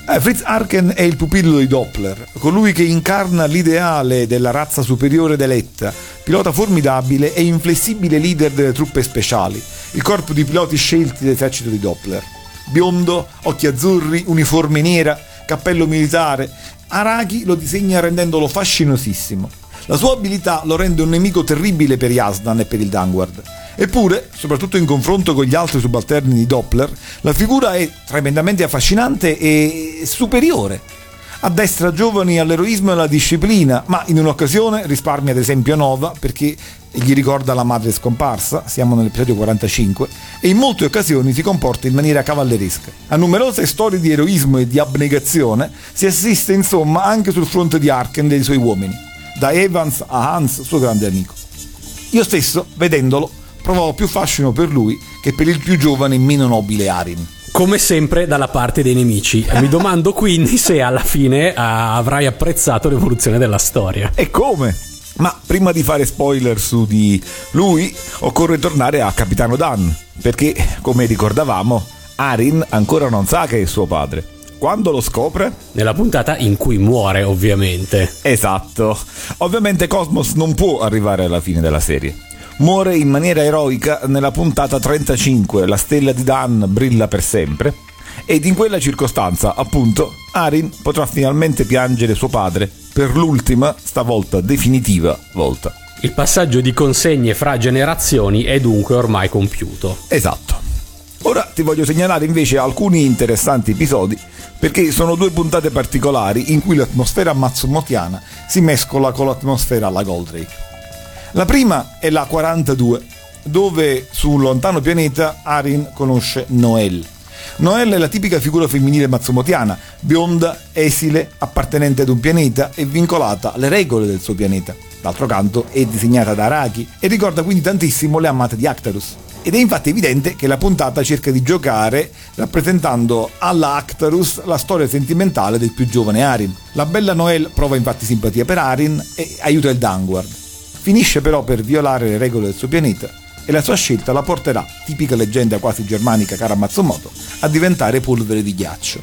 Eh, Fritz Arken è il pupillo di Doppler, colui che incarna l'ideale della razza superiore d'Eletta, pilota formidabile e inflessibile leader delle truppe speciali, il corpo di piloti scelti dell'esercito di Doppler. Biondo, occhi azzurri, uniforme nera, cappello militare, Araki lo disegna rendendolo fascinosissimo. La sua abilità lo rende un nemico terribile per Yasdan e per il Dangward. Eppure, soprattutto in confronto con gli altri subalterni di Doppler, la figura è tremendamente affascinante e superiore. Addestra giovani all'eroismo e alla disciplina, ma in un'occasione risparmia ad esempio Nova perché gli ricorda la madre scomparsa, siamo nell'episodio 45, e in molte occasioni si comporta in maniera cavalleresca. A numerose storie di eroismo e di abnegazione si assiste insomma anche sul fronte di Arken e dei suoi uomini, da Evans a Hans, suo grande amico. Io stesso, vedendolo, provò più fascino per lui che per il più giovane e meno nobile Arin. Come sempre dalla parte dei nemici. Mi domando quindi se alla fine ah, avrai apprezzato l'evoluzione della storia. E come? Ma prima di fare spoiler su di lui, occorre tornare a Capitano Dan, perché, come ricordavamo, Arin ancora non sa che è suo padre. Quando lo scopre? Nella puntata in cui muore, ovviamente. Esatto. Ovviamente Cosmos non può arrivare alla fine della serie. Muore in maniera eroica nella puntata 35, la stella di Dan brilla per sempre. Ed in quella circostanza, appunto, Arin potrà finalmente piangere suo padre per l'ultima, stavolta definitiva volta. Il passaggio di consegne fra generazioni è dunque ormai compiuto. Esatto. Ora ti voglio segnalare invece alcuni interessanti episodi perché sono due puntate particolari in cui l'atmosfera matsumotiana si mescola con l'atmosfera alla Goldrake. La prima è la 42, dove su un lontano pianeta Arin conosce Noel. Noel è la tipica figura femminile matsumotiana, bionda, esile, appartenente ad un pianeta e vincolata alle regole del suo pianeta. D'altro canto è disegnata da Araki e ricorda quindi tantissimo le amate di Actarus. Ed è infatti evidente che la puntata cerca di giocare rappresentando alla Actarus la storia sentimentale del più giovane Arin. La bella Noel prova infatti simpatia per Arin e aiuta il Dangward. Finisce però per violare le regole del suo pianeta e la sua scelta la porterà, tipica leggenda quasi germanica cara Matsumoto, a diventare polvere di ghiaccio.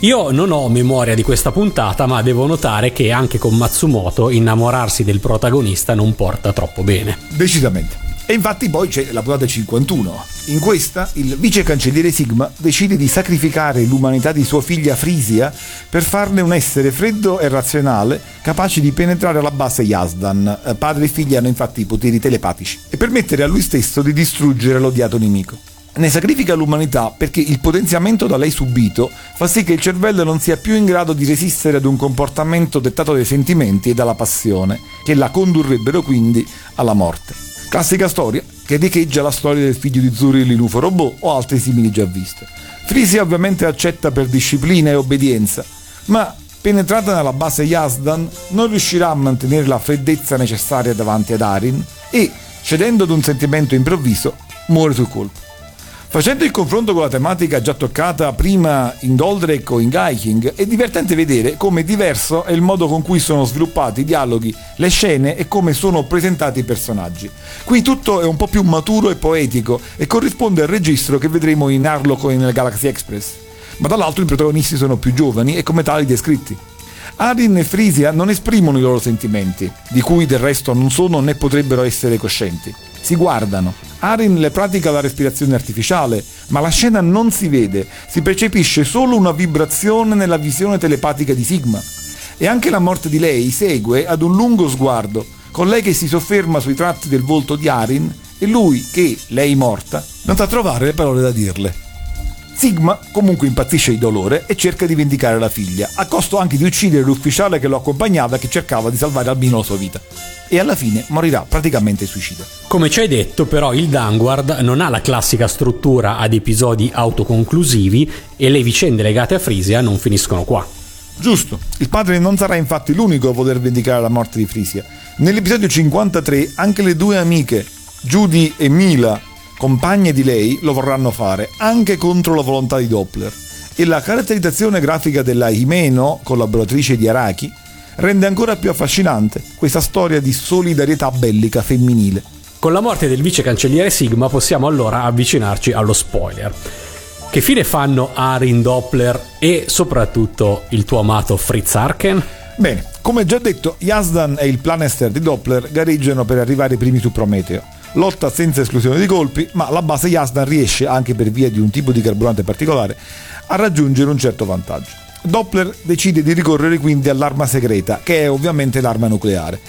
Io non ho memoria di questa puntata, ma devo notare che anche con Matsumoto innamorarsi del protagonista non porta troppo bene. Decisamente. E infatti poi c'è la puntata 51. In questa il vice cancelliere Sigma decide di sacrificare l'umanità di sua figlia Frisia per farne un essere freddo e razionale capace di penetrare alla base Yazdan. Eh, Padre e figlia hanno infatti i poteri telepatici e permettere a lui stesso di distruggere l'odiato nemico. Ne sacrifica l'umanità perché il potenziamento da lei subito fa sì che il cervello non sia più in grado di resistere ad un comportamento dettato dai sentimenti e dalla passione, che la condurrebbero quindi alla morte. Classica storia che riecheggia la storia del figlio di Zuri Linufo Robot o altre simili già viste. Frisia ovviamente accetta per disciplina e obbedienza, ma penetrata nella base Yazdan non riuscirà a mantenere la freddezza necessaria davanti ad Arin e, cedendo ad un sentimento improvviso, muore sul colpo. Facendo il confronto con la tematica già toccata prima in Goldrake o in Gaiking, è divertente vedere come diverso è il modo con cui sono sviluppati i dialoghi, le scene e come sono presentati i personaggi. Qui tutto è un po' più maturo e poetico e corrisponde al registro che vedremo in Harlock o in Galaxy Express. Ma dall'altro i protagonisti sono più giovani e come tali descritti. Arin e Frisia non esprimono i loro sentimenti, di cui del resto non sono né potrebbero essere coscienti. Si guardano. Arin le pratica la respirazione artificiale, ma la scena non si vede, si percepisce solo una vibrazione nella visione telepatica di Sigma. E anche la morte di lei segue ad un lungo sguardo, con lei che si sofferma sui tratti del volto di Arin e lui che, lei morta, non sa trovare le parole da dirle. Sigma comunque impazzisce di dolore e cerca di vendicare la figlia, a costo anche di uccidere l'ufficiale che lo accompagnava e che cercava di salvare almeno la sua vita. E alla fine morirà praticamente suicida. Come ci hai detto, però, il Dangward non ha la classica struttura ad episodi autoconclusivi e le vicende legate a Frisia non finiscono qua. Giusto, il padre non sarà infatti l'unico a voler vendicare la morte di Frisia. Nell'episodio 53 anche le due amiche, Judy e Mila, compagne di lei, lo vorranno fare, anche contro la volontà di Doppler. E la caratterizzazione grafica della Himeno, collaboratrice di Araki, rende ancora più affascinante questa storia di solidarietà bellica femminile. Con la morte del vice cancelliere Sigma possiamo allora avvicinarci allo spoiler. Che fine fanno Arin Doppler e soprattutto il tuo amato Fritz Arken? Bene, come già detto, Yazdan e il Planester di Doppler gareggiano per arrivare primi su Prometeo. Lotta senza esclusione di colpi, ma la base Yazdan riesce, anche per via di un tipo di carburante particolare, a raggiungere un certo vantaggio. Doppler decide di ricorrere quindi all'arma segreta, che è ovviamente l'arma nucleare.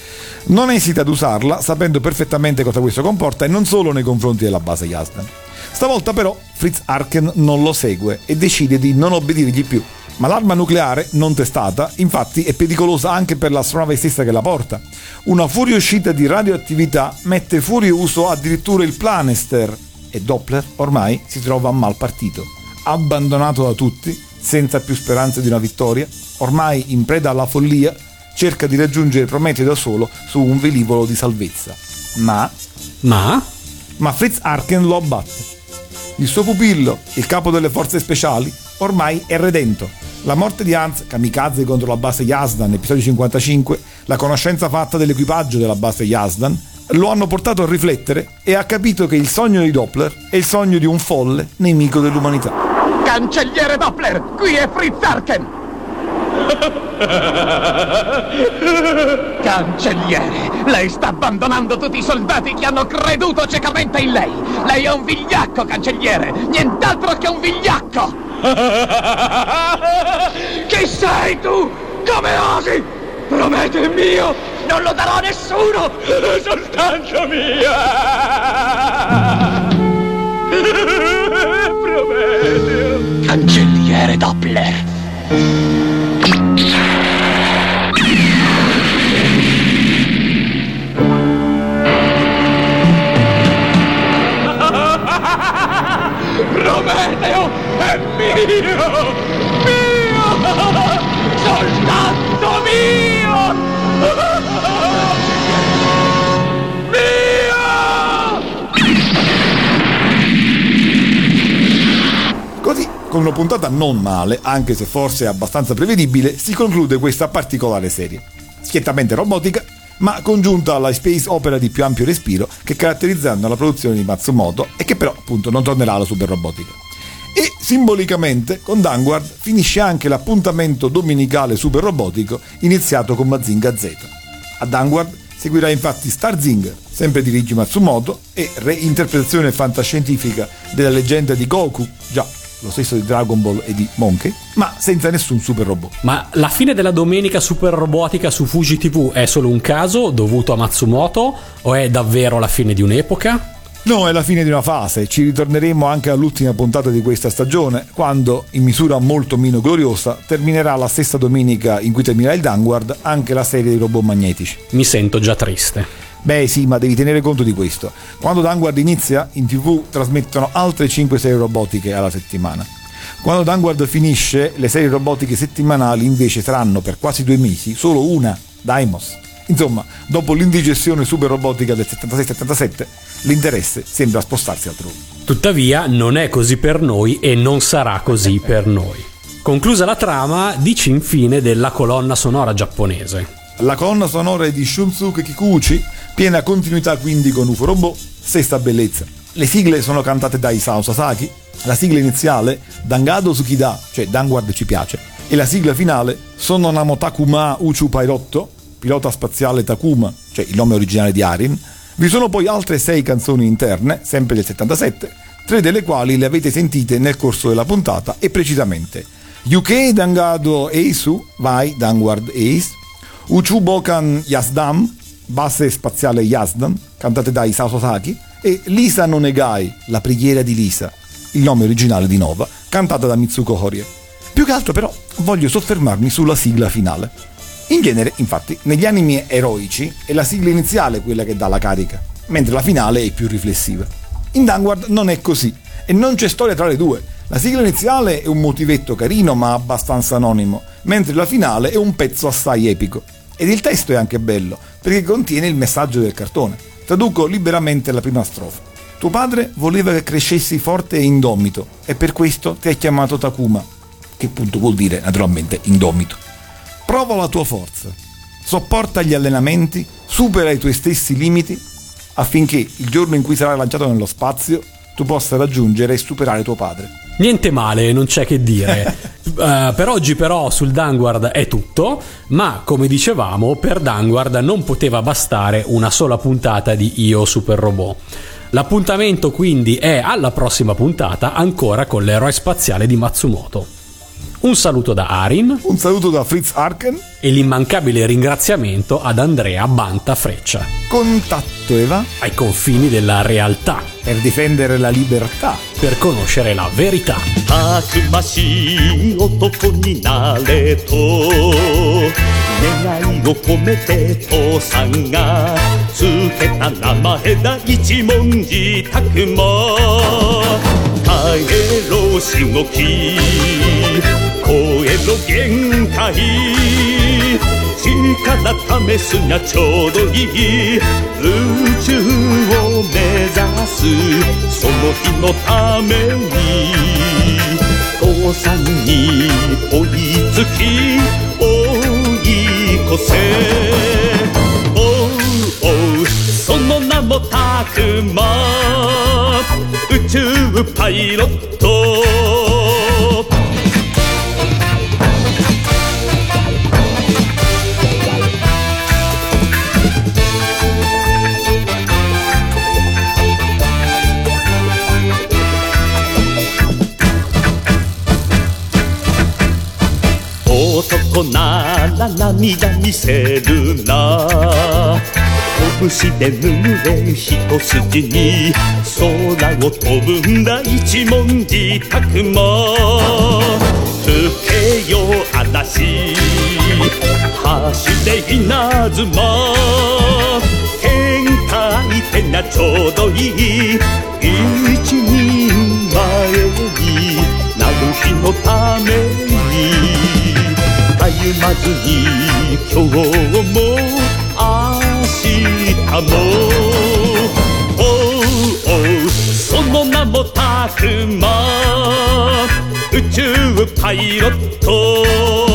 Non esita ad usarla, sapendo perfettamente cosa questo comporta, e non solo nei confronti della base Yazdan. Stavolta però Fritz Arken non lo segue e decide di non obbedirgli più. Ma l'arma nucleare, non testata, infatti è pericolosa anche per l'astronave stessa che la porta. Una fuoriuscita di radioattività mette fuori uso addirittura il Planester e Doppler ormai si trova a mal partito. Abbandonato da tutti, senza più speranze di una vittoria, ormai in preda alla follia, cerca di raggiungere Prometeo da solo su un velivolo di salvezza. Ma... Ma? ma Fritz Arken lo abbatte. Il suo pupillo, il capo delle forze speciali, ormai è redento. La morte di Hans, kamikaze contro la base Yazdan, episodio 55, la conoscenza fatta dell'equipaggio della base Yazdan, lo hanno portato a riflettere e ha capito che il sogno di Doppler è il sogno di un folle nemico dell'umanità. Cancelliere Doppler, qui è Fritz Arken! Cancelliere, lei sta abbandonando tutti i soldati che hanno creduto ciecamente in lei. Lei è un vigliacco, cancelliere, nient'altro che un vigliacco. Chi sei tu? Come osi? Promete mio, non lo darò a nessuno, soltanto mia. Prometeo. Cancelliere Doppler. Mio! Mio! Soltanto mio! Così, con una puntata non male, anche se forse abbastanza prevedibile, si conclude questa particolare serie. Schiettamente robotica, ma congiunta alla space opera di più ampio respiro che caratterizzano la produzione di Matsumoto e che però appunto non tornerà alla super robotica. E simbolicamente con Danguard finisce anche l'appuntamento domenicale super robotico iniziato con Mazinga Z. A Danguard seguirà infatti Star Zinger, sempre di Rigi Matsumoto, e reinterpretazione fantascientifica della leggenda di Goku, già lo stesso di Dragon Ball e di Monkey, ma senza nessun super robot. Ma la fine della domenica super robotica su Fuji TV è solo un caso dovuto a Matsumoto o è davvero la fine di un'epoca? No, è la fine di una fase, ci ritorneremo anche all'ultima puntata di questa stagione, quando, in misura molto meno gloriosa, terminerà la stessa domenica in cui terminerà il Danguard anche la serie dei robot magnetici. Mi sento già triste. Beh sì, ma devi tenere conto di questo. Quando Danguard inizia, in tv trasmettono altre 5 serie robotiche alla settimana. Quando Danguard finisce, le serie robotiche settimanali invece saranno per quasi due mesi solo una, Daimos. Insomma, dopo l'indigestione super robotica del 76-77, l'interesse sembra spostarsi altrove. Tuttavia non è così per noi e non sarà così per noi. Conclusa la trama, dici infine della colonna sonora giapponese. La colonna sonora è di Shunsuke Kikuchi, piena continuità quindi con UFO Robot, stessa bellezza. Le sigle sono cantate da Isao Sasaki, la sigla iniziale Dangado Tsukida, cioè Danguard ci piace, e la sigla finale Sono Namo Takuma Uchu Pairotto, pilota spaziale Takuma, cioè il nome originale di Arin. Vi sono poi altre sei canzoni interne, sempre del 77, tre delle quali le avete sentite nel corso della puntata e precisamente Yuke Dangado Eisu, vai Danguard Ace, Uchubokan Yasdam, base spaziale Yasdan, cantate da Isao Sasaki, e Lisa no Negai, la preghiera di Lisa, il nome originale di Nova, cantata da Mitsuko Horie. Più che altro però voglio soffermarmi sulla sigla finale. In genere, infatti, negli anime eroici è la sigla iniziale quella che dà la carica, mentre la finale è più riflessiva. In Danguard non è così, e non c'è storia tra le due. La sigla iniziale è un motivetto carino ma abbastanza anonimo, mentre la finale è un pezzo assai epico. Ed il testo è anche bello, perché contiene il messaggio del cartone. Traduco liberamente la prima strofa. Tuo padre voleva che crescessi forte e indomito, e per questo ti ha chiamato Takuma, che appunto vuol dire naturalmente indomito. Prova la tua forza, sopporta gli allenamenti, supera i tuoi stessi limiti, affinché il giorno in cui sarai lanciato nello spazio tu possa raggiungere e superare tuo padre. Niente male, non c'è che dire. Uh, per oggi però sul Danguard è tutto, ma come dicevamo per Danguard non poteva bastare una sola puntata di Io Super Robot. L'appuntamento quindi è alla prossima puntata ancora con l'eroe spaziale di Matsumoto. Un saluto da Arin. Un saluto da Fritz Arken. E l'immancabile ringraziamento ad Andrea Banta Freccia. Contatto Eva. Ai confini della realtà. Per difendere la libertà. Per conoscere la verità. たくましい男になれと願いを込めて父さんがつけた名前だ一文字たくも帰ろしごき 超えろ限界力試すにゃちょうどいい。宇宙を目指す。その日のために父さんに追いつき追い越せ。おうおうその名もたくま。宇宙パイロット。男なら涙見せるな。拳で拭え一筋に空を飛ぶんだ一文字たくも。受けよ嵐走れ稲妻天下相手がちょうどいい。一人前になる日のために。ゆまずに今日も明日もおうおうその名もたくま宇宙パイロット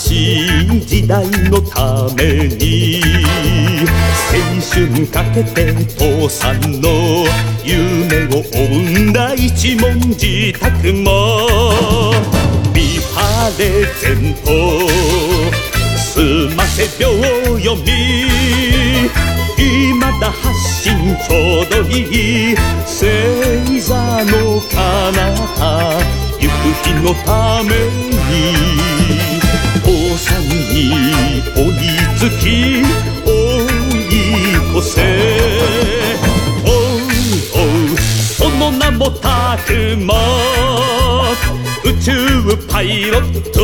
新時代のために青春かけて父さんの夢を追うんだ一文字たくも。見晴れ前方済ませ秒読み今だ発信ちょうどいい。星座の彼方行く日のために。父さんに追いつき追い越せおうおうその名もたくま宇宙パイロット